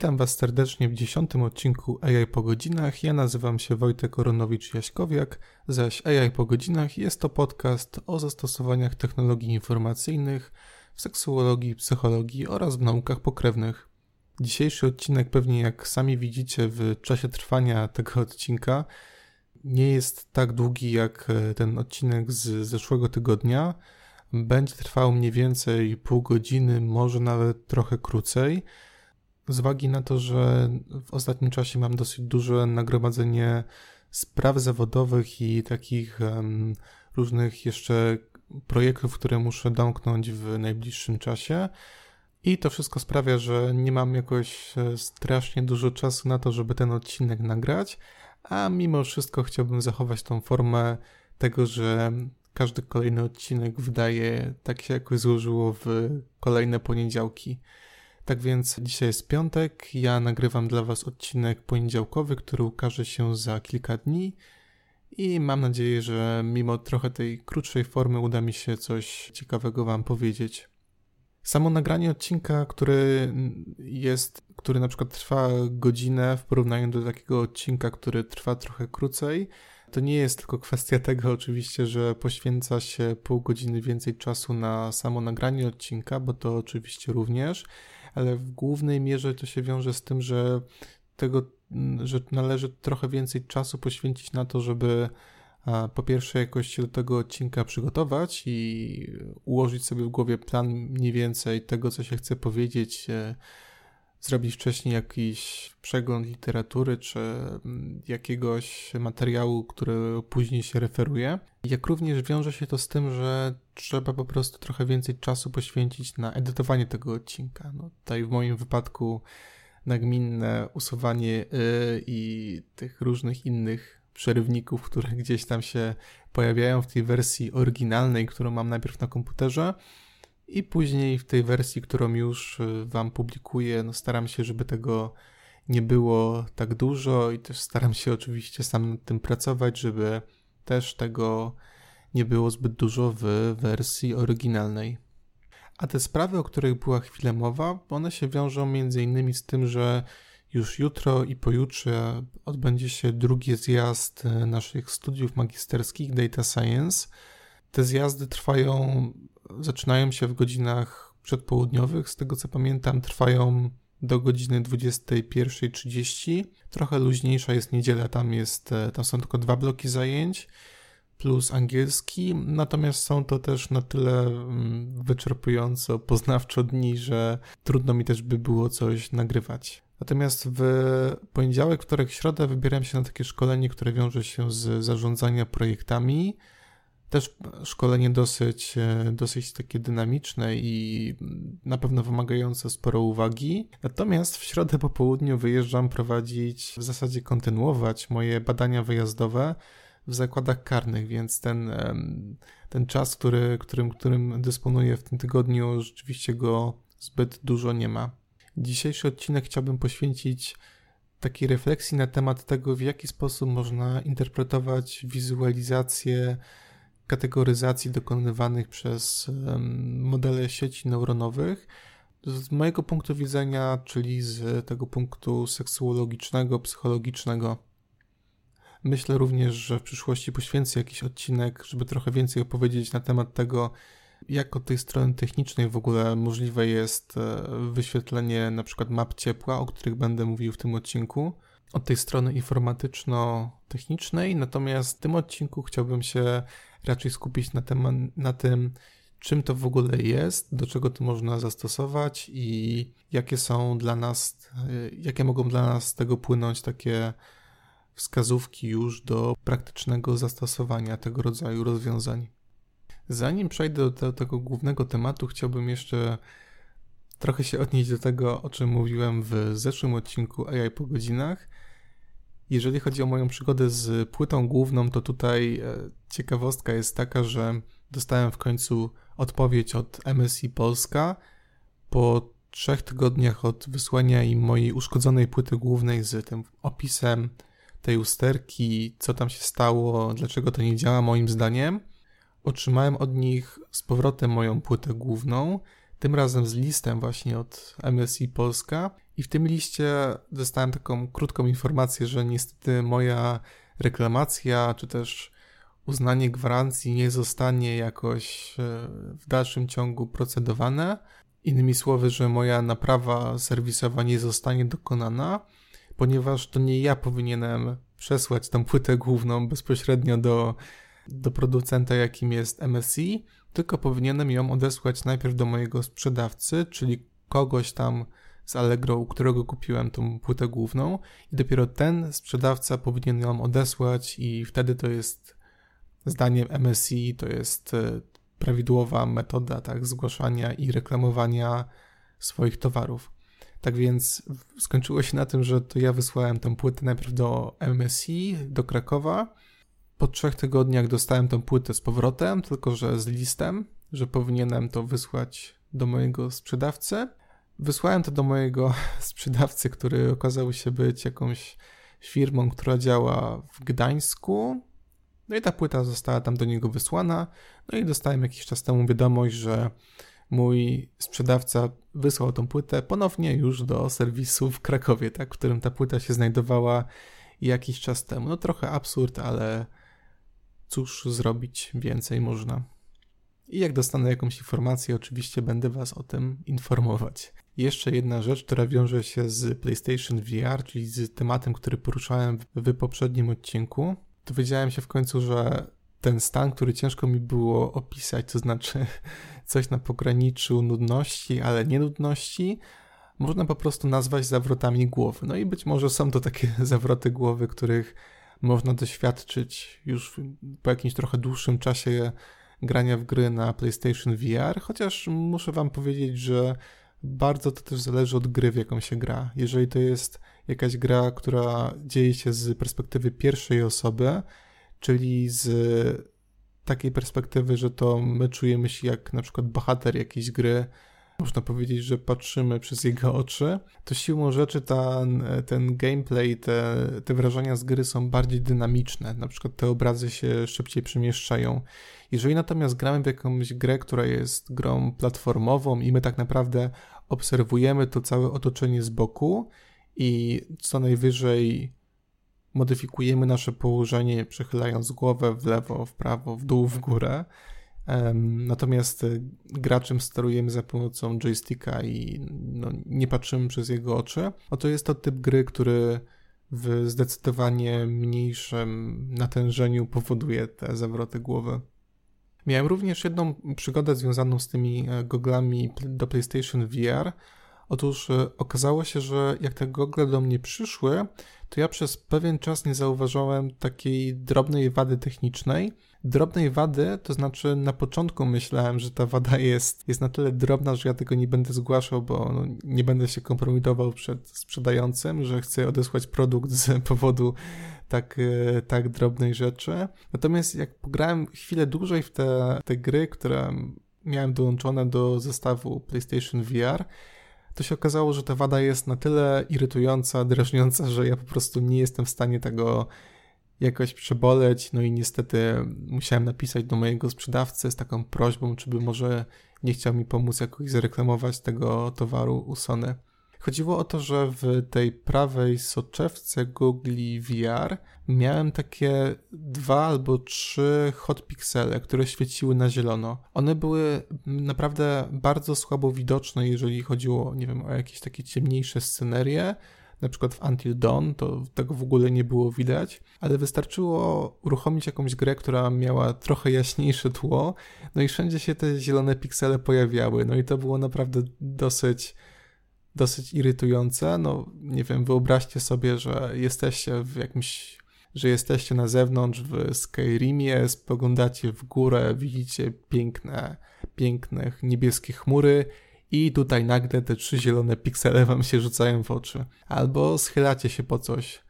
Witam Was serdecznie w dziesiątym odcinku AI po godzinach. Ja nazywam się Wojtek Koronowicz-Jaśkowiak, zaś AI po godzinach jest to podcast o zastosowaniach technologii informacyjnych w seksuologii, psychologii oraz w naukach pokrewnych. Dzisiejszy odcinek, pewnie jak sami widzicie w czasie trwania tego odcinka, nie jest tak długi jak ten odcinek z zeszłego tygodnia. Będzie trwał mniej więcej pół godziny, może nawet trochę krócej z uwagi na to, że w ostatnim czasie mam dosyć duże nagromadzenie spraw zawodowych i takich um, różnych jeszcze projektów, które muszę domknąć w najbliższym czasie. I to wszystko sprawia, że nie mam jakoś e, strasznie dużo czasu na to, żeby ten odcinek nagrać, a mimo wszystko chciałbym zachować tą formę tego, że każdy kolejny odcinek wydaje tak się jakoś złożyło w kolejne poniedziałki. Tak więc dzisiaj jest piątek, ja nagrywam dla Was odcinek poniedziałkowy, który ukaże się za kilka dni. I mam nadzieję, że mimo trochę tej krótszej formy uda mi się coś ciekawego Wam powiedzieć. Samo nagranie odcinka, który jest, który na przykład trwa godzinę w porównaniu do takiego odcinka, który trwa trochę krócej, to nie jest tylko kwestia tego oczywiście, że poświęca się pół godziny więcej czasu na samo nagranie odcinka, bo to oczywiście również, ale w głównej mierze to się wiąże z tym, że tego, że należy trochę więcej czasu poświęcić na to, żeby po pierwsze jakoś się do tego odcinka przygotować i ułożyć sobie w głowie plan mniej więcej tego, co się chce powiedzieć, e, zrobić wcześniej jakiś przegląd literatury czy mm, jakiegoś materiału, który później się referuje. Jak również wiąże się to z tym, że trzeba po prostu trochę więcej czasu poświęcić na edytowanie tego odcinka. No, tutaj w moim wypadku nagminne usuwanie y i tych różnych innych przerywników, które gdzieś tam się pojawiają w tej wersji oryginalnej, którą mam najpierw na komputerze i później w tej wersji, którą już y, Wam publikuję, no staram się, żeby tego nie było tak dużo i też staram się oczywiście sam nad tym pracować, żeby też tego nie było zbyt dużo w wersji oryginalnej. A te sprawy, o których była chwilę mowa, one się wiążą między innymi z tym, że już jutro i pojutrze odbędzie się drugi zjazd y, naszych studiów magisterskich Data Science. Te zjazdy trwają zaczynają się w godzinach przedpołudniowych, z tego co pamiętam, trwają do godziny 21.30. Trochę luźniejsza jest niedziela, tam, jest, e, tam są tylko dwa bloki zajęć plus angielski, natomiast są to też na tyle mm, wyczerpująco, poznawczo dni, że trudno mi też by było coś nagrywać. Natomiast w poniedziałek, wtorek, środę wybieram się na takie szkolenie, które wiąże się z zarządzania projektami, też szkolenie dosyć, e, dosyć takie dynamiczne i na pewno wymagające sporo uwagi. Natomiast w środę po południu wyjeżdżam prowadzić, w zasadzie kontynuować moje badania wyjazdowe w zakładach karnych, więc ten, ten czas, który, którym, którym dysponuję w tym tygodniu, rzeczywiście go zbyt dużo nie ma. Dzisiejszy odcinek chciałbym poświęcić takiej refleksji na temat tego, w jaki sposób można interpretować wizualizację kategoryzacji dokonywanych przez modele sieci neuronowych. Z mojego punktu widzenia, czyli z tego punktu seksuologicznego, psychologicznego. Myślę również, że w przyszłości poświęcę jakiś odcinek, żeby trochę więcej opowiedzieć na temat tego, jak od tej strony technicznej w ogóle możliwe jest e, wyświetlenie na przykład map ciepła, o których będę mówił w tym odcinku, od tej strony informatyczno-technicznej, natomiast w tym odcinku chciałbym się raczej skupić na, temat, na tym, czym to w ogóle jest, do czego to można zastosować i jakie są dla nas, jakie mogą dla nas z tego płynąć takie wskazówki już do praktycznego zastosowania tego rodzaju rozwiązań. Zanim przejdę do tego głównego tematu, chciałbym jeszcze trochę się odnieść do tego, o czym mówiłem w zeszłym odcinku AI po godzinach jeżeli chodzi o moją przygodę z płytą główną, to tutaj e, ciekawostka jest taka, że dostałem w końcu odpowiedź od MSI Polska po trzech tygodniach od wysłania im mojej uszkodzonej płyty głównej z tym opisem tej usterki, co tam się stało, dlaczego to nie działa moim zdaniem. Otrzymałem od nich z powrotem moją płytę główną, tym razem z listem właśnie od MSI Polska i w tym liście dostałem taką krótką informację, że niestety moja reklamacja czy też uznanie gwarancji nie zostanie jakoś e, w dalszym ciągu procedowane. Innymi słowy, że moja naprawa serwisowa nie zostanie dokonana, ponieważ to nie ja powinienem przesłać tą płytę główną bezpośrednio do, do producenta, jakim jest MSI, tylko powinienem ją odesłać najpierw do mojego sprzedawcy, czyli kogoś tam z Allegro, u którego kupiłem tą płytę główną i dopiero ten sprzedawca powinien ją odesłać i wtedy to jest zdaniem MSI to jest e, prawidłowa metoda tak zgłaszania i reklamowania swoich towarów. Tak więc skończyło się na tym, że to ja wysłałem tę płytę najpierw do MSI, do Krakowa. Po trzech tygodniach dostałem tę płytę z powrotem, tylko że z listem, że powinienem to wysłać do mojego sprzedawcy. Wysłałem to do mojego sprzedawcy, który okazał się być jakąś firmą, która działa w Gdańsku. No i ta płyta została tam do niego wysłana. No i dostałem jakiś czas temu wiadomość, że mój sprzedawca wysłał tą płytę ponownie już do serwisu w Krakowie, tak, w którym ta płyta się znajdowała jakiś czas temu. No trochę absurd, ale cóż zrobić więcej można. I jak dostanę jakąś informację, oczywiście będę Was o tym informować. Jeszcze jedna rzecz, która wiąże się z PlayStation VR, czyli z tematem, który poruszałem w poprzednim odcinku. Dowiedziałem się w końcu, że ten stan, który ciężko mi było opisać, to znaczy coś na pograniczu nudności, ale nie nudności, można po prostu nazwać zawrotami głowy. No i być może są to takie zawroty głowy, których można doświadczyć już po jakimś trochę dłuższym czasie grania w gry na PlayStation VR, chociaż muszę Wam powiedzieć, że bardzo to też zależy od gry, w jaką się gra. Jeżeli to jest jakaś gra, która dzieje się z perspektywy pierwszej osoby, czyli z takiej perspektywy, że to my czujemy się jak na przykład bohater jakiejś gry, można powiedzieć, że patrzymy przez jego oczy, to siłą rzeczy ten, ten gameplay, te, te wrażenia z gry są bardziej dynamiczne. Na przykład te obrazy się szybciej przemieszczają. Jeżeli natomiast gramy w jakąś grę, która jest grą platformową i my tak naprawdę obserwujemy to całe otoczenie z boku i co najwyżej modyfikujemy nasze położenie, przechylając głowę w lewo, w prawo, w dół, w górę. Natomiast y, graczem sterujemy za pomocą joysticka i no, nie patrzymy przez jego oczy. Oto jest to typ gry, który w zdecydowanie mniejszym natężeniu powoduje te zawroty głowy. Miałem również jedną przygodę związaną z tymi e, goglami do PlayStation VR. Otóż e, okazało się, że jak te gogle do mnie przyszły, to ja przez pewien czas nie zauważyłem takiej drobnej wady technicznej. Drobnej wady, to znaczy na początku myślałem, że ta wada jest, jest na tyle drobna, że ja tego nie będę zgłaszał, bo no, nie będę się kompromitował przed sprzedającym, że chcę odesłać produkt z powodu tak, e, tak drobnej rzeczy. Natomiast jak pograłem chwilę dłużej w te, te gry, które miałem dołączone do zestawu PlayStation VR, to się okazało, że ta wada jest na tyle irytująca, drażniąca, że ja po prostu nie jestem w stanie tego jakoś przeboleć. No i niestety musiałem napisać do mojego sprzedawcy z taką prośbą, czy by może nie chciał mi pomóc jakoś zareklamować tego towaru u Sony. Chodziło o to, że w tej prawej soczewce Google VR miałem takie dwa albo trzy hot pixele, które świeciły na zielono. One były naprawdę bardzo słabo widoczne, jeżeli chodziło, nie wiem, o jakieś takie ciemniejsze scenerie. Na przykład w Until Dawn to tego w ogóle nie było widać, ale wystarczyło uruchomić jakąś grę, która miała trochę jaśniejsze tło, no i wszędzie się te zielone piksele pojawiały. No i to było naprawdę dosyć dosyć irytujące. No, nie wiem, wyobraźcie sobie, że jesteście w jakimś, że jesteście na zewnątrz w Skyrimie, spoglądacie w górę, widzicie piękne, piękne niebieskie chmury i tutaj nagle te trzy zielone piksele wam się rzucają w oczy. Albo schylacie się po coś,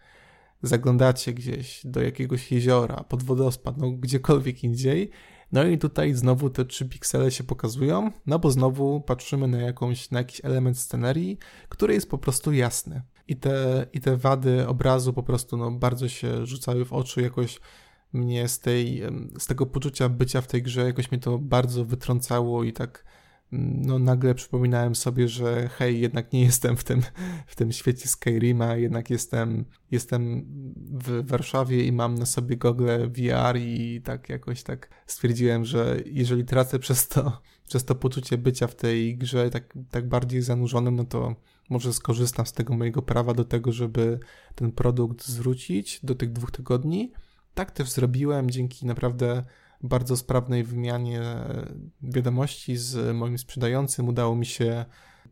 zaglądacie gdzieś do jakiegoś jeziora, pod wodospad, no gdziekolwiek indziej no i tutaj znowu te trzy piksele się pokazują, no bo znowu patrzymy na, jakąś, na jakiś element scenerii, który jest po prostu jasny. I te, I te wady obrazu po prostu no, bardzo się rzucały w oczy, jakoś mnie z, tej, z tego poczucia bycia w tej grze, jakoś mnie to bardzo wytrącało i tak no nagle przypominałem sobie, że hej, jednak nie jestem w tym, w tym świecie Skyrima, jednak jestem, jestem w Warszawie i mam na sobie gogle VR i tak jakoś tak stwierdziłem, że jeżeli tracę przez to, przez to poczucie bycia w tej grze tak, tak bardziej zanurzonym, no to może skorzystam z tego mojego prawa do tego, żeby ten produkt zwrócić do tych dwóch tygodni. Tak też zrobiłem dzięki naprawdę bardzo sprawnej wymianie wiadomości z moim sprzedającym. Udało mi się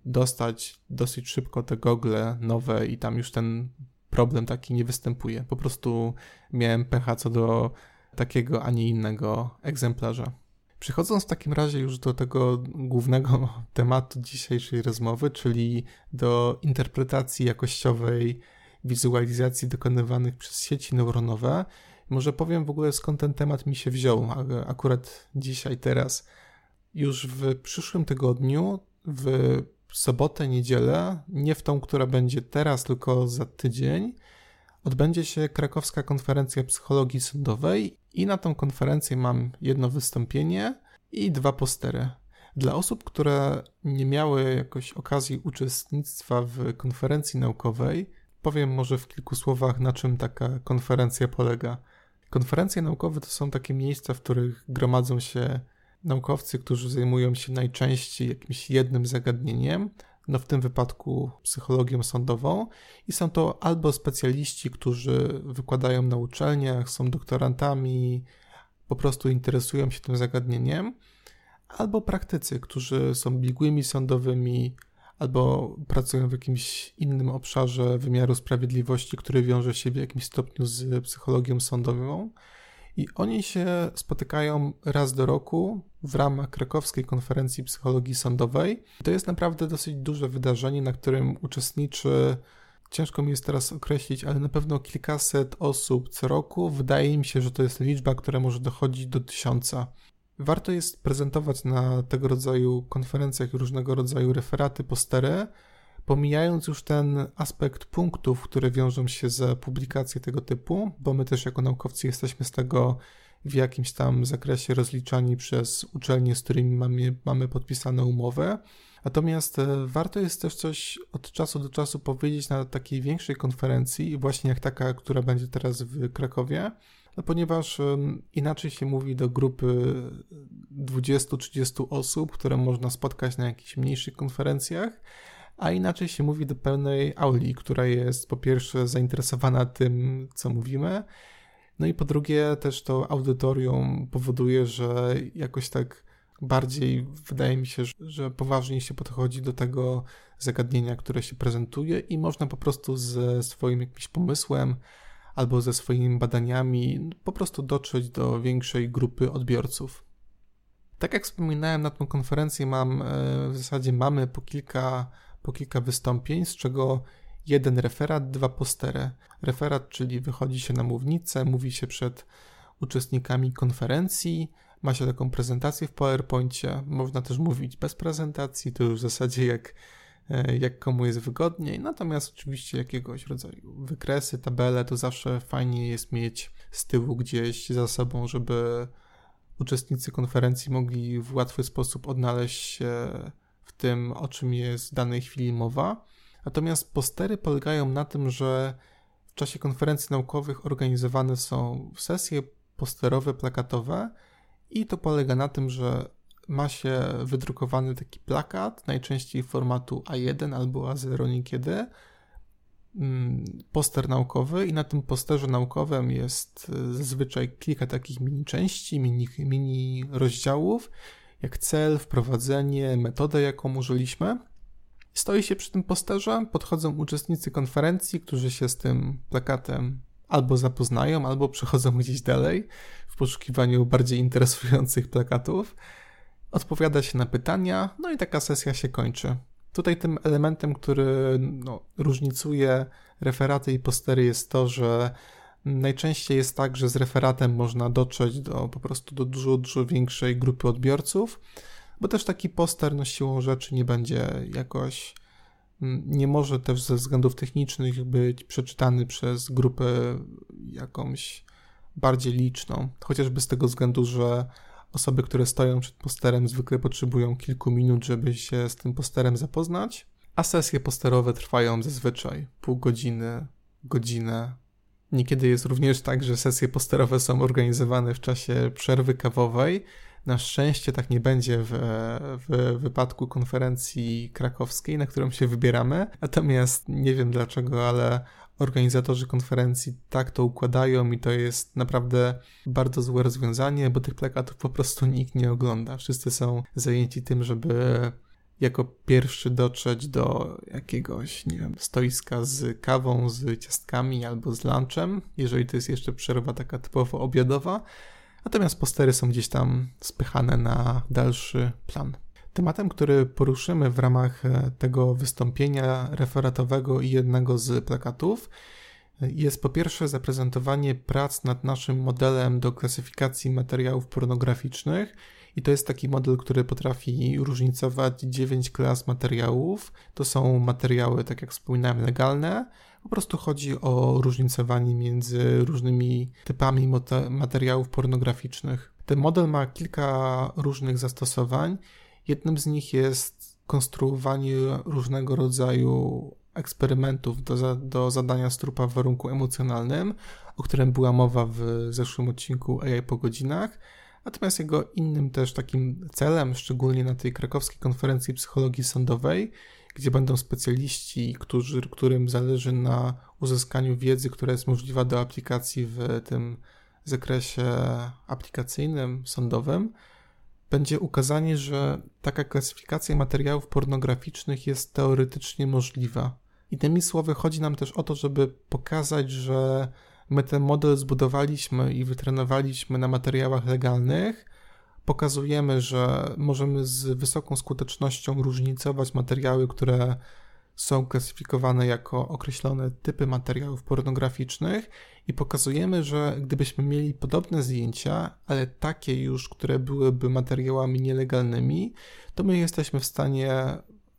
dostać dosyć szybko te gogle nowe i tam już ten problem taki nie występuje. Po prostu miałem pecha co do takiego, a nie innego egzemplarza. Przechodząc w takim razie już do tego głównego tematu dzisiejszej rozmowy, czyli do interpretacji jakościowej wizualizacji dokonywanych przez sieci neuronowe, może powiem w ogóle skąd ten temat mi się wziął, akurat dzisiaj, teraz. Już w przyszłym tygodniu, w sobotę, niedzielę, nie w tą, która będzie teraz, tylko za tydzień, odbędzie się krakowska konferencja psychologii sądowej i na tą konferencję mam jedno wystąpienie i dwa postery. Dla osób, które nie miały jakoś okazji uczestnictwa w konferencji naukowej, powiem może w kilku słowach, na czym taka konferencja polega. Konferencje naukowe to są takie miejsca, w których gromadzą się naukowcy, którzy zajmują się najczęściej jakimś jednym zagadnieniem, no w tym wypadku psychologią sądową, i są to albo specjaliści, którzy wykładają na uczelniach, są doktorantami, po prostu interesują się tym zagadnieniem, albo praktycy, którzy są biegłymi sądowymi, albo pracują w jakimś innym obszarze wymiaru sprawiedliwości, który wiąże się w jakimś stopniu z psychologią sądową. I oni się spotykają raz do roku w ramach krakowskiej konferencji psychologii sądowej. To jest naprawdę dosyć duże wydarzenie, na którym uczestniczy, ciężko mi jest teraz określić, ale na pewno kilkaset osób co roku. Wydaje mi się, że to jest liczba, która może dochodzić do tysiąca. Warto jest prezentować na tego rodzaju konferencjach różnego rodzaju referaty, postery, pomijając już ten aspekt punktów, które wiążą się z publikacją tego typu, bo my też jako naukowcy jesteśmy z tego w jakimś tam zakresie rozliczani przez uczelnie, z którymi mamy, mamy podpisane umowy. Natomiast e, warto jest też coś od czasu do czasu powiedzieć na takiej większej konferencji, właśnie jak taka, która będzie teraz w Krakowie, no ponieważ inaczej się mówi do grupy 20-30 osób, które można spotkać na jakichś mniejszych konferencjach, a inaczej się mówi do pełnej auli, która jest po pierwsze zainteresowana tym, co mówimy, no i po drugie też to audytorium powoduje, że jakoś tak bardziej wydaje mi się, że poważniej się podchodzi do tego zagadnienia, które się prezentuje i można po prostu ze swoim jakimś pomysłem albo ze swoimi badaniami po prostu dotrzeć do większej grupy odbiorców. Tak jak wspominałem, na tę konferencję mam, e, w zasadzie mamy po kilka, po kilka wystąpień, z czego jeden referat, dwa postery. Referat, czyli wychodzi się na mównicę, mówi się przed uczestnikami konferencji, ma się taką prezentację w PowerPoincie, można też mówić bez prezentacji, to już w zasadzie jak jak komu jest wygodniej. Natomiast oczywiście jakiegoś rodzaju wykresy, tabele to zawsze fajnie jest mieć z tyłu gdzieś za sobą, żeby uczestnicy konferencji mogli w łatwy sposób odnaleźć się w tym, o czym jest w danej chwili mowa. Natomiast postery polegają na tym, że w czasie konferencji naukowych organizowane są sesje posterowe, plakatowe i to polega na tym, że ma się wydrukowany taki plakat, najczęściej formatu A1 albo A0 niekiedy, mm, poster naukowy i na tym posterze naukowym jest e, zazwyczaj kilka takich mini części, mini, mini rozdziałów, jak cel, wprowadzenie, metodę, jaką użyliśmy. Stoi się przy tym posterze, podchodzą uczestnicy konferencji, którzy się z tym plakatem albo zapoznają, albo przechodzą gdzieś dalej w poszukiwaniu bardziej interesujących plakatów odpowiada się na pytania, no i taka sesja się kończy. Tutaj tym elementem, który no, różnicuje referaty i postery jest to, że najczęściej jest tak, że z referatem można dotrzeć do po prostu do dużo, dużo większej grupy odbiorców, bo też taki poster no, siłą rzeczy nie będzie jakoś nie może też ze względów technicznych być przeczytany przez grupę jakąś bardziej liczną, chociażby z tego względu, że Osoby, które stoją przed posterem, zwykle potrzebują kilku minut, żeby się z tym posterem zapoznać, a sesje posterowe trwają zazwyczaj pół godziny, godzinę. Niekiedy jest również tak, że sesje posterowe są organizowane w czasie przerwy kawowej. Na szczęście tak nie będzie w, w wypadku konferencji krakowskiej, na którą się wybieramy. Natomiast nie wiem dlaczego, ale organizatorzy konferencji tak to układają i to jest naprawdę bardzo złe rozwiązanie, bo tych plakatów po prostu nikt nie ogląda. Wszyscy są zajęci tym, żeby jako pierwszy dotrzeć do jakiegoś, nie wiem, stoiska z kawą, z ciastkami albo z lunchem, jeżeli to jest jeszcze przerwa taka typowo obiadowa. Natomiast postery są gdzieś tam spychane na dalszy plan. Tematem, który poruszymy w ramach e, tego wystąpienia referatowego i jednego z plakatów, e, jest po pierwsze zaprezentowanie prac nad naszym modelem do klasyfikacji materiałów pornograficznych. I to jest taki model, który potrafi różnicować 9 klas materiałów. To są materiały, tak jak wspominałem, legalne. Po prostu chodzi o różnicowanie między różnymi typami materiałów pornograficznych. Ten model ma kilka różnych zastosowań Jednym z nich jest konstruowanie różnego rodzaju eksperymentów do, do zadania strupa w warunku emocjonalnym, o którym była mowa w zeszłym odcinku AI po godzinach. Natomiast jego innym też takim celem, szczególnie na tej krakowskiej konferencji psychologii sądowej, gdzie będą specjaliści, którzy, którym zależy na uzyskaniu wiedzy, która jest możliwa do aplikacji w tym zakresie aplikacyjnym, sądowym, będzie ukazanie, że taka klasyfikacja materiałów pornograficznych jest teoretycznie możliwa. Innymi słowy, chodzi nam też o to, żeby pokazać, że my ten model zbudowaliśmy i wytrenowaliśmy na materiałach legalnych. Pokazujemy, że możemy z wysoką skutecznością różnicować materiały, które są klasyfikowane jako określone typy materiałów pornograficznych i pokazujemy, że gdybyśmy mieli podobne zdjęcia, ale takie już, które byłyby materiałami nielegalnymi, to my jesteśmy w stanie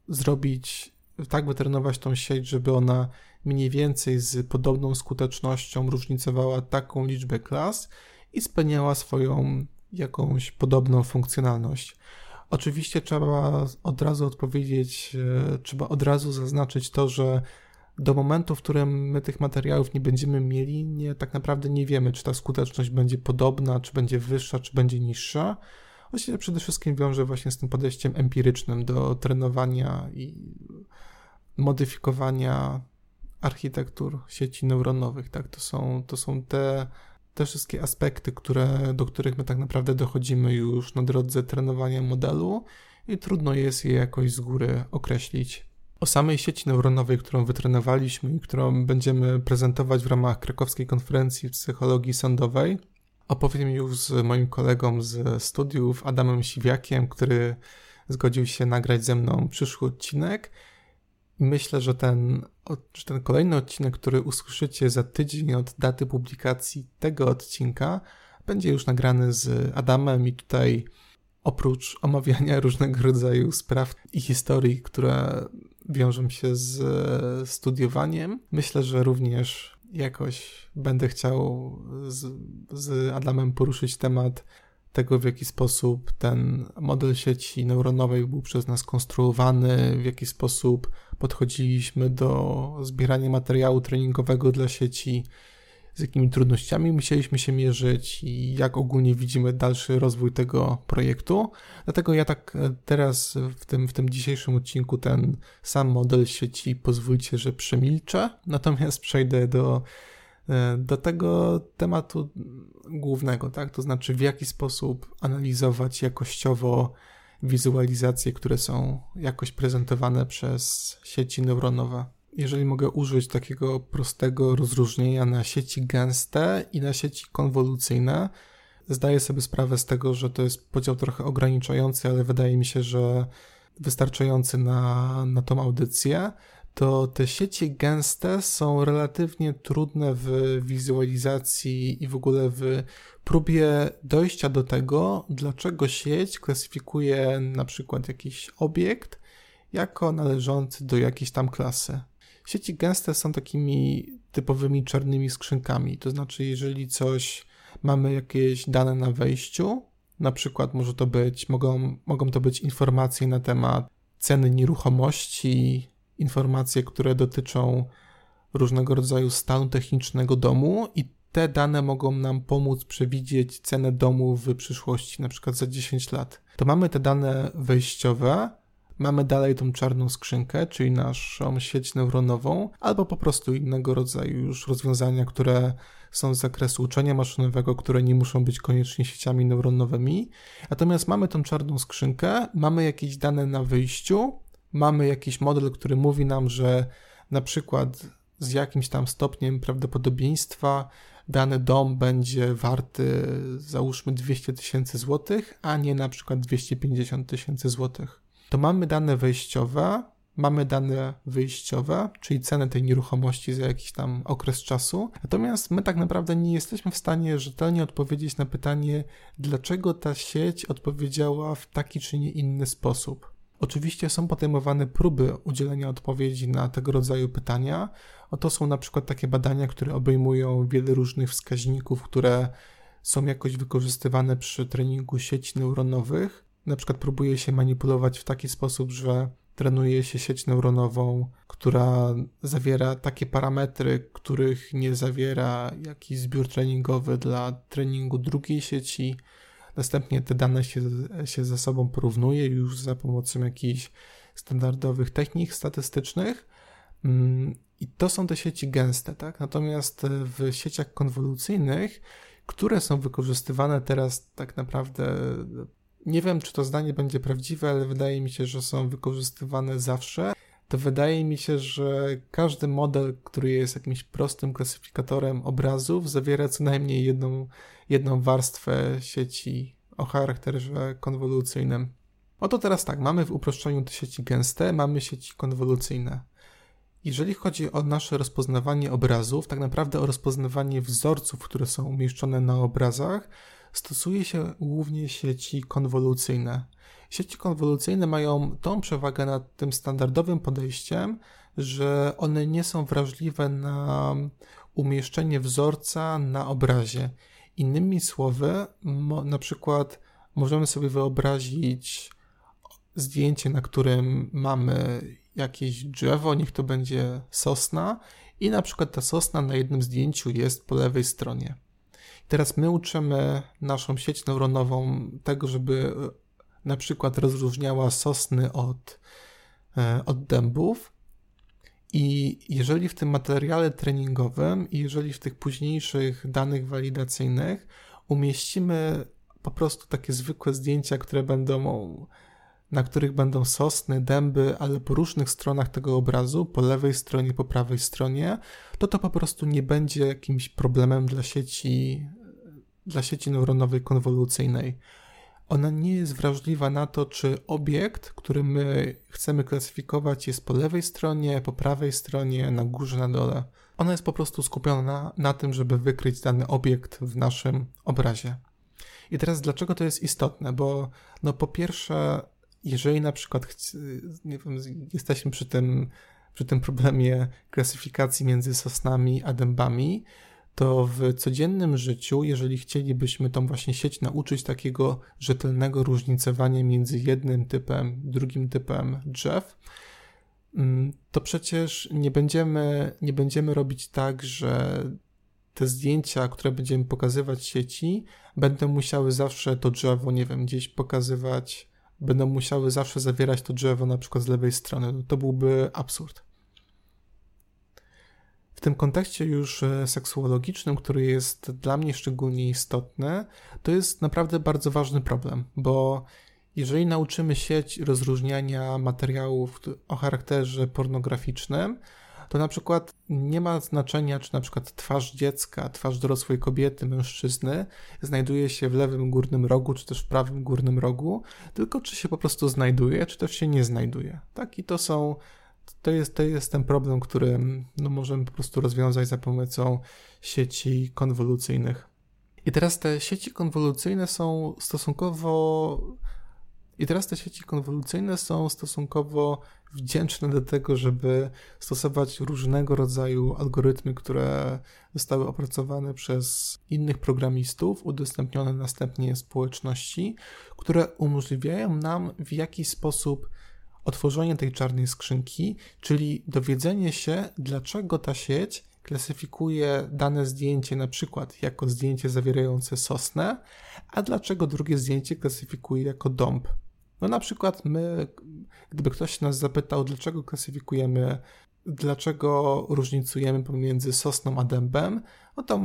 zrobić, tak wytrenować tą sieć, żeby ona mniej więcej z podobną skutecznością różnicowała taką liczbę klas i spełniała swoją jakąś podobną funkcjonalność. Oczywiście trzeba od razu odpowiedzieć, e, trzeba od razu zaznaczyć to, że do momentu, w którym my tych materiałów nie będziemy mieli, nie, tak naprawdę nie wiemy, czy ta skuteczność będzie podobna, czy będzie wyższa, czy będzie niższa. Właściwie przede wszystkim wiąże właśnie z tym podejściem empirycznym do trenowania i modyfikowania architektur sieci neuronowych. Tak? To, są, to są te te wszystkie aspekty, które, do których my tak naprawdę dochodzimy już na drodze trenowania modelu i trudno jest je jakoś z góry określić. O samej sieci neuronowej, którą wytrenowaliśmy i którą będziemy prezentować w ramach krakowskiej konferencji psychologii sądowej, opowiem już z moim kolegą z studiów, Adamem Siwiakiem, który zgodził się nagrać ze mną przyszły odcinek myślę, że ten, że ten kolejny odcinek, który usłyszycie za tydzień od daty publikacji tego odcinka, będzie już nagrany z Adamem i tutaj oprócz omawiania różnego rodzaju spraw i historii, które wiążą się z studiowaniem, myślę, że również jakoś będę chciał z, z Adamem poruszyć temat tego, w jaki sposób ten model sieci neuronowej był przez nas konstruowany, w jaki sposób podchodziliśmy do zbierania materiału treningowego dla sieci, z jakimi trudnościami musieliśmy się mierzyć i jak ogólnie widzimy dalszy rozwój tego projektu. Dlatego ja tak e, teraz w tym, w tym dzisiejszym odcinku ten sam model sieci pozwólcie, że przemilczę, natomiast przejdę do E, do tego tematu głównego, tak? To znaczy, w jaki sposób analizować jakościowo wizualizacje, które są jakoś prezentowane przez sieci neuronowe. Jeżeli mogę użyć takiego prostego rozróżnienia na sieci gęste i na sieci konwolucyjne, zdaję sobie sprawę z tego, że to jest podział trochę ograniczający, ale wydaje mi się, że wystarczający na, na tą audycję to te sieci gęste są relatywnie trudne w wizualizacji i w ogóle w próbie dojścia do tego, dlaczego sieć klasyfikuje na przykład jakiś obiekt jako należący do jakiejś tam klasy. Sieci gęste są takimi typowymi czarnymi skrzynkami, to znaczy jeżeli coś mamy jakieś dane na wejściu, Na przykład może to być, mogą, mogą to być informacje na temat ceny nieruchomości, informacje, które dotyczą różnego rodzaju stanu technicznego domu i te dane mogą nam pomóc przewidzieć cenę domu w przyszłości, na przykład za 10 lat. To mamy te dane wejściowe, mamy dalej tą czarną skrzynkę, czyli naszą sieć neuronową, albo po prostu innego rodzaju już rozwiązania, które są z zakresu uczenia maszynowego, które nie muszą być koniecznie sieciami neuronowymi. Natomiast mamy tą czarną skrzynkę, mamy jakieś dane na wyjściu, mamy jakiś model, który mówi nam, że na przykład z jakimś tam stopniem prawdopodobieństwa dany dom będzie warty załóżmy 200 tysięcy złotych, a nie na przykład 250 tysięcy złotych. To mamy dane wejściowe, mamy dane wyjściowe, czyli cenę tej nieruchomości za jakiś tam okres czasu. Natomiast my tak naprawdę nie jesteśmy w stanie rzetelnie odpowiedzieć na pytanie, dlaczego ta sieć odpowiedziała w taki czy nie inny sposób. Oczywiście są podejmowane próby udzielenia odpowiedzi na tego rodzaju pytania. Oto są na przykład takie badania, które obejmują wiele różnych wskaźników, które są jakoś wykorzystywane przy treningu sieci neuronowych. Na przykład próbuje się manipulować w taki sposób, że trenuje się sieć neuronową, która zawiera takie parametry, których nie zawiera jakiś zbiór treningowy dla treningu drugiej sieci. Następnie te dane się, się ze sobą porównuje już za pomocą jakichś standardowych technik statystycznych. Mm, I to są te sieci gęste, tak? Natomiast w sieciach konwolucyjnych, które są wykorzystywane teraz tak naprawdę nie wiem, czy to zdanie będzie prawdziwe, ale wydaje mi się, że są wykorzystywane zawsze. To wydaje mi się, że każdy model, który jest jakimś prostym klasyfikatorem obrazów, zawiera co najmniej jedną, jedną warstwę sieci o charakterze konwolucyjnym. Oto teraz tak, mamy w uproszczeniu te sieci gęste, mamy sieci konwolucyjne. Jeżeli chodzi o nasze rozpoznawanie obrazów, tak naprawdę o rozpoznawanie wzorców, które są umieszczone na obrazach, stosuje się głównie sieci konwolucyjne. Sieci konwolucyjne mają tą przewagę nad tym standardowym podejściem, że one nie są wrażliwe na umieszczenie wzorca na obrazie. Innymi słowy, na przykład możemy sobie wyobrazić zdjęcie, na którym mamy jakieś drzewo, niech to będzie sosna, i na przykład ta sosna na jednym zdjęciu jest po lewej stronie. Teraz my uczymy naszą sieć neuronową tego, żeby na przykład rozróżniała sosny od, e, od dębów. I jeżeli w tym materiale treningowym i jeżeli w tych późniejszych danych walidacyjnych umieścimy po prostu takie zwykłe zdjęcia, które będą, na których będą sosny, dęby, ale po różnych stronach tego obrazu, po lewej stronie, po prawej stronie, to to po prostu nie będzie jakimś problemem dla sieci dla sieci neuronowej konwolucyjnej. Ona nie jest wrażliwa na to, czy obiekt, który my chcemy klasyfikować, jest po lewej stronie, po prawej stronie, na górze, na dole. Ona jest po prostu skupiona na, na tym, żeby wykryć dany obiekt w naszym obrazie. I teraz dlaczego to jest istotne? Bo no po pierwsze, jeżeli na przykład nie wiem, jesteśmy przy tym, przy tym problemie klasyfikacji między sosnami a dębami, to w codziennym życiu, jeżeli chcielibyśmy tą właśnie sieć nauczyć takiego rzetelnego różnicowania między jednym typem, drugim typem drzew, mm, to przecież nie będziemy, nie będziemy robić tak, że te zdjęcia, które będziemy pokazywać sieci, będą musiały zawsze to drzewo, nie wiem, gdzieś pokazywać, będą musiały zawsze zawierać to drzewo na przykład z lewej strony. To byłby absurd. W tym kontekście już e, seksuologicznym, który jest dla mnie szczególnie istotny, to jest naprawdę bardzo ważny problem, bo jeżeli nauczymy sieć rozróżniania materiałów o charakterze pornograficznym, to na przykład nie ma znaczenia, czy na przykład twarz dziecka, twarz dorosłej kobiety, mężczyzny znajduje się w lewym górnym rogu, czy też w prawym górnym rogu, tylko czy się po prostu znajduje, czy też się nie znajduje. Tak? I to są to jest, to jest ten problem, który no, możemy po prostu rozwiązać za pomocą sieci konwolucyjnych. I teraz te sieci konwolucyjne są stosunkowo I teraz te sieci konwolucyjne są stosunkowo wdzięczne do tego, żeby stosować różnego rodzaju algorytmy, które zostały opracowane przez innych programistów, udostępnione następnie społeczności, które umożliwiają nam w jakiś sposób otworzenie tej czarnej skrzynki, czyli dowiedzenie się, dlaczego ta sieć klasyfikuje dane zdjęcie na przykład jako zdjęcie zawierające sosnę, a dlaczego drugie zdjęcie klasyfikuje jako dąb. No na przykład my, gdyby ktoś nas zapytał, dlaczego klasyfikujemy, dlaczego różnicujemy pomiędzy sosną a dębem, no to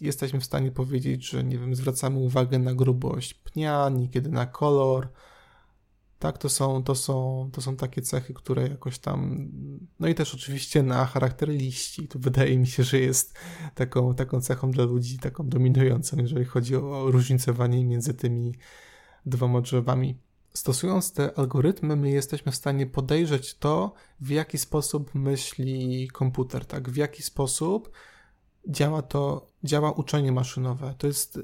jesteśmy w stanie powiedzieć, że nie wiem, zwracamy uwagę na grubość pnia, niekiedy na kolor, tak, to są, to, są, to są takie cechy, które jakoś tam. No i też oczywiście na charakter liści. To wydaje mi się, że jest taką, taką cechą dla ludzi, taką dominującą, jeżeli chodzi o różnicowanie między tymi dwoma drzewami. Stosując te algorytmy, my jesteśmy w stanie podejrzeć to, w jaki sposób myśli komputer, tak? W jaki sposób działa to, działa uczenie maszynowe. To jest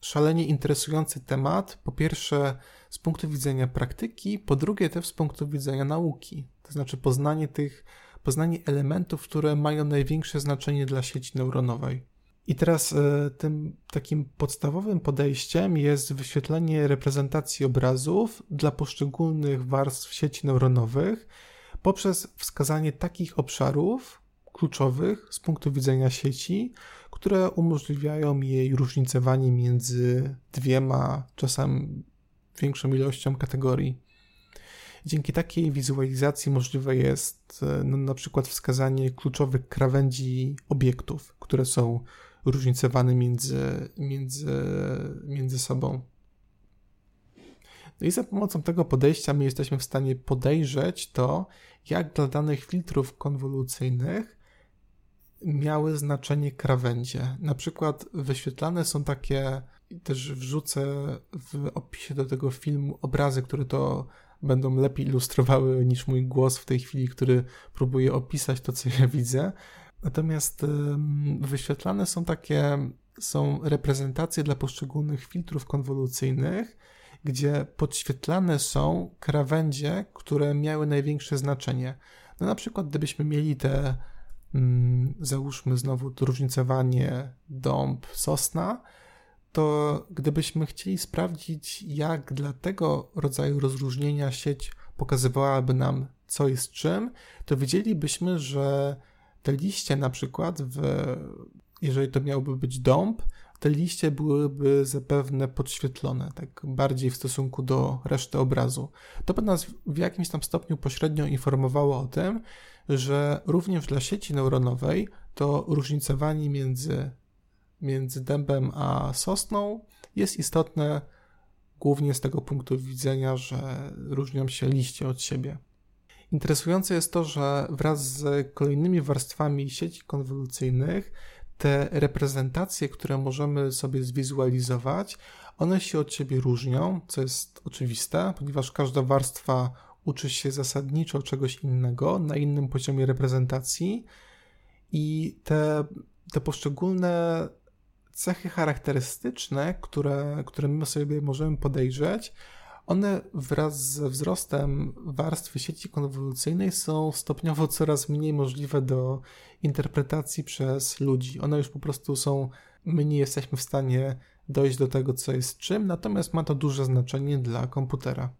szalenie interesujący temat. Po pierwsze, z punktu widzenia praktyki, po drugie, też z punktu widzenia nauki. To znaczy poznanie tych, poznanie elementów, które mają największe znaczenie dla sieci neuronowej. I teraz e, tym takim podstawowym podejściem jest wyświetlenie reprezentacji obrazów dla poszczególnych warstw sieci neuronowych poprzez wskazanie takich obszarów kluczowych z punktu widzenia sieci, które umożliwiają jej różnicowanie między dwiema, czasem większą ilością kategorii. Dzięki takiej wizualizacji możliwe jest e, no, na przykład wskazanie kluczowych krawędzi obiektów, które są różnicowane między, między, między sobą. No i za pomocą tego podejścia my jesteśmy w stanie podejrzeć to, jak dla danych filtrów konwolucyjnych miały znaczenie krawędzie. Na przykład wyświetlane są takie, też wrzucę w opisie do tego filmu obrazy, które to będą lepiej ilustrowały niż mój głos w tej chwili, który próbuje opisać to, co ja widzę. Natomiast wyświetlane są takie, są reprezentacje dla poszczególnych filtrów konwolucyjnych, gdzie podświetlane są krawędzie, które miały największe znaczenie. No na przykład, gdybyśmy mieli te Mm, załóżmy znowu różnicowanie dąb, sosna, to gdybyśmy chcieli sprawdzić, jak dla tego rodzaju rozróżnienia sieć pokazywałaby nam, co jest czym, to widzielibyśmy, że te liście na przykład, w, jeżeli to miałby być dąb, te liście byłyby zapewne podświetlone, tak bardziej w stosunku do reszty obrazu. To by nas w jakimś tam stopniu pośrednio informowało o tym, że również dla sieci neuronowej to różnicowanie między, między dębem a sosną jest istotne głównie z tego punktu widzenia, że różnią się liście od siebie. Interesujące jest to, że wraz z kolejnymi warstwami sieci konwolucyjnych te reprezentacje, które możemy sobie zwizualizować, one się od siebie różnią, co jest oczywiste, ponieważ każda warstwa uczy się zasadniczo czegoś innego na innym poziomie reprezentacji i te, te poszczególne cechy charakterystyczne, które, które my sobie możemy podejrzeć, one wraz ze wzrostem warstwy sieci konwolucyjnej są stopniowo coraz mniej możliwe do interpretacji przez ludzi. One już po prostu są, my nie jesteśmy w stanie dojść do tego, co jest czym, natomiast ma to duże znaczenie dla komputera.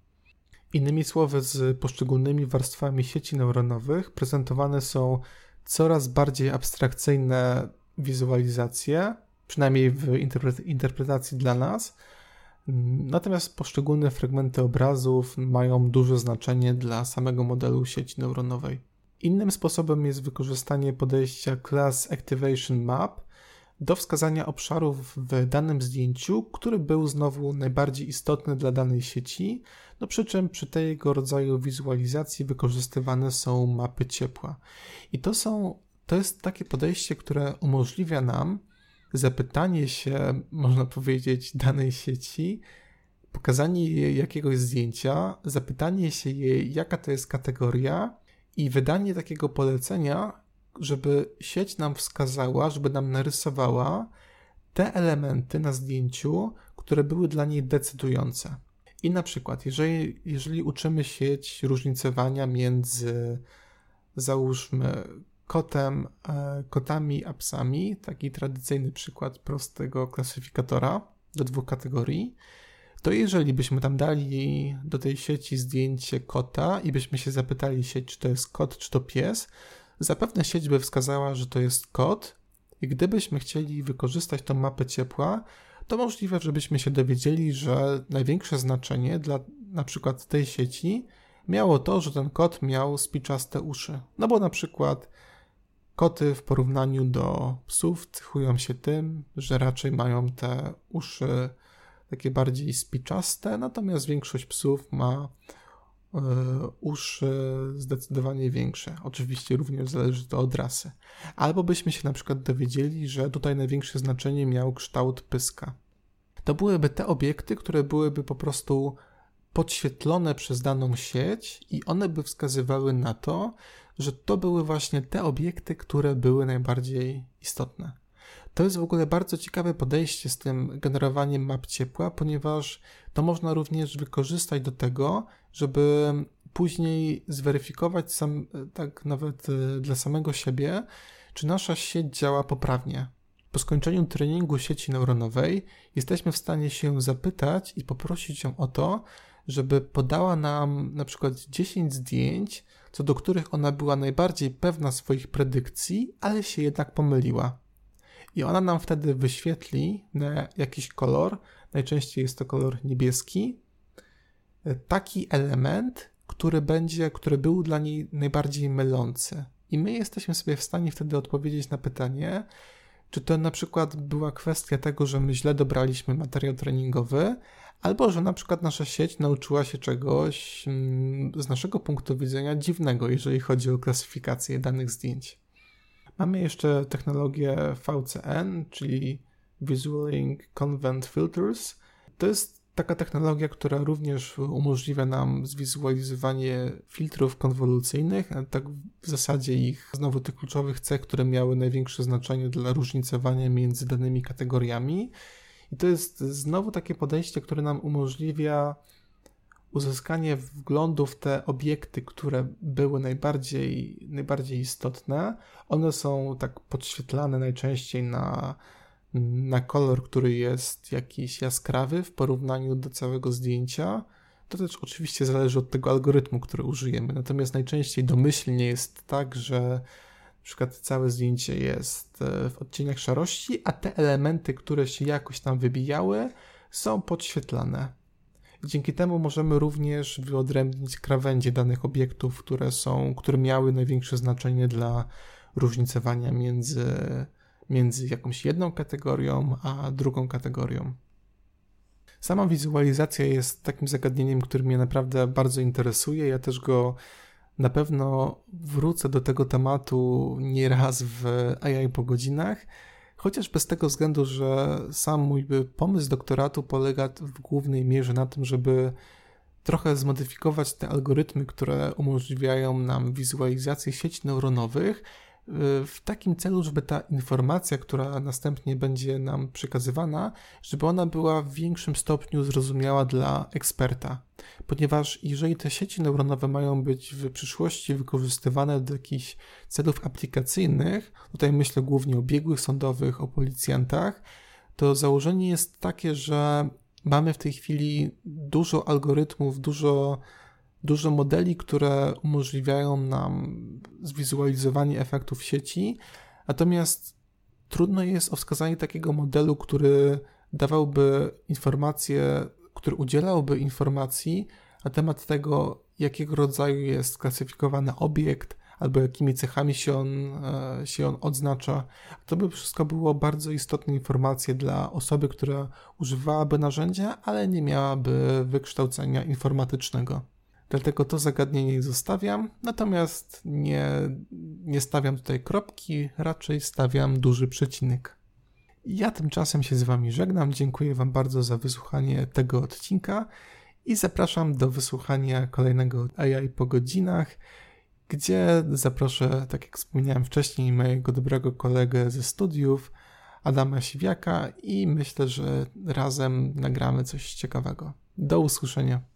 Innymi słowy, z poszczególnymi warstwami sieci neuronowych prezentowane są coraz bardziej abstrakcyjne wizualizacje, przynajmniej w interpretacji dla nas. Natomiast poszczególne fragmenty obrazów mają duże znaczenie dla samego modelu sieci neuronowej. Innym sposobem jest wykorzystanie podejścia Class Activation Map, do wskazania obszarów w danym zdjęciu, który był znowu najbardziej istotny dla danej sieci, no przy czym przy tego rodzaju wizualizacji wykorzystywane są mapy ciepła. I to są, to jest takie podejście, które umożliwia nam zapytanie się, można powiedzieć, danej sieci, pokazanie jej jakiegoś zdjęcia, zapytanie się jej, jaka to jest kategoria i wydanie takiego polecenia, żeby sieć nam wskazała, żeby nam narysowała te elementy na zdjęciu, które były dla niej decydujące. I na przykład, jeżeli, jeżeli uczymy sieć różnicowania między, załóżmy, kotem, e, kotami a psami, taki tradycyjny przykład prostego klasyfikatora do dwóch kategorii, to jeżeli byśmy tam dali do tej sieci zdjęcie kota i byśmy się zapytali sieć, czy to jest kot, czy to pies, zapewne sieć by wskazała, że to jest kot. I gdybyśmy chcieli wykorzystać tą mapę ciepła, to możliwe, żebyśmy się dowiedzieli, że największe znaczenie dla na przykład tej sieci miało to, że ten kot miał spiczaste uszy. No bo na przykład koty w porównaniu do psów cechują się tym, że raczej mają te uszy takie bardziej spiczaste, natomiast większość psów ma e, uszy zdecydowanie większe. Oczywiście również zależy to od rasy. Albo byśmy się na przykład dowiedzieli, że tutaj największe znaczenie miał kształt pyska. To byłyby te obiekty, które byłyby po prostu podświetlone przez daną sieć i one by wskazywały na to, że to były właśnie te obiekty, które były najbardziej istotne. To jest w ogóle bardzo ciekawe podejście z tym generowaniem map ciepła, ponieważ to można również wykorzystać do tego, żeby później zweryfikować sam, tak nawet e, dla samego siebie, czy nasza sieć działa poprawnie. Po skończeniu treningu sieci neuronowej jesteśmy w stanie się zapytać i poprosić ją o to, żeby podała nam na przykład 10 zdjęć, co do których ona była najbardziej pewna swoich predykcji, ale się jednak pomyliła. I ona nam wtedy wyświetli na jakiś kolor, najczęściej jest to kolor niebieski, taki element, który będzie, który był dla niej najbardziej mylący. I my jesteśmy sobie w stanie wtedy odpowiedzieć na pytanie, czy to na przykład była kwestia tego, że my źle dobraliśmy materiał treningowy, albo że na przykład nasza sieć nauczyła się czegoś mm, z naszego punktu widzenia dziwnego, jeżeli chodzi o klasyfikację danych zdjęć. Mamy jeszcze technologię VCN, czyli Visualing Convent Filters. To jest taka technologia, która również umożliwia nam zwizualizowanie filtrów konwolucyjnych, tak w zasadzie ich znowu tych kluczowych cech, które miały największe znaczenie dla różnicowania między danymi kategoriami. I to jest znowu takie podejście, które nam umożliwia uzyskanie wglądu w te obiekty, które były najbardziej, najbardziej istotne. One są tak podświetlane najczęściej na, na kolor, który jest jakiś jaskrawy w porównaniu do całego zdjęcia. To też oczywiście zależy od tego algorytmu, który użyjemy. Natomiast najczęściej domyślnie jest tak, że na przykład całe zdjęcie jest e, w odcieniach szarości, a te elementy, które się jakoś tam wybijały, są podświetlane. Dzięki temu możemy również wyodrębnić krawędzie danych obiektów, które są, które miały największe znaczenie dla różnicowania między, między jakąś jedną kategorią a drugą kategorią. Sama wizualizacja jest takim zagadnieniem, które mnie naprawdę bardzo interesuje. Ja też go na pewno wrócę do tego tematu nieraz w AI po godzinach Chociażby z tego względu, że sam mój pomysł doktoratu polega w głównej mierze na tym, żeby trochę zmodyfikować te algorytmy, które umożliwiają nam wizualizację sieci neuronowych, w takim celu, żeby ta informacja, która następnie będzie nam przekazywana, żeby ona była w większym stopniu zrozumiała dla eksperta. Ponieważ jeżeli te sieci neuronowe mają być w przyszłości wykorzystywane do jakichś celów aplikacyjnych, tutaj myślę głównie o biegłych sądowych, o policjantach, to założenie jest takie, że mamy w tej chwili dużo algorytmów, dużo dużo modeli, które umożliwiają nam zwizualizowanie efektów sieci, natomiast trudno jest o wskazanie takiego modelu, który dawałby informacje, który udzielałby informacji na temat tego, jakiego rodzaju jest klasyfikowany obiekt, albo jakimi cechami się on, e, się on odznacza. To by wszystko było bardzo istotne informacje dla osoby, która używałaby narzędzia, ale nie miałaby wykształcenia informatycznego. Dlatego to zagadnienie zostawiam, natomiast nie, nie stawiam tutaj kropki, raczej stawiam duży przecinek. Ja tymczasem się z Wami żegnam. Dziękuję Wam bardzo za wysłuchanie tego odcinka i zapraszam do wysłuchania kolejnego AI po godzinach, gdzie zaproszę, tak jak wspomniałem wcześniej, mojego dobrego kolegę ze studiów, Adama Siwiaka i myślę, że razem nagramy coś ciekawego. Do usłyszenia.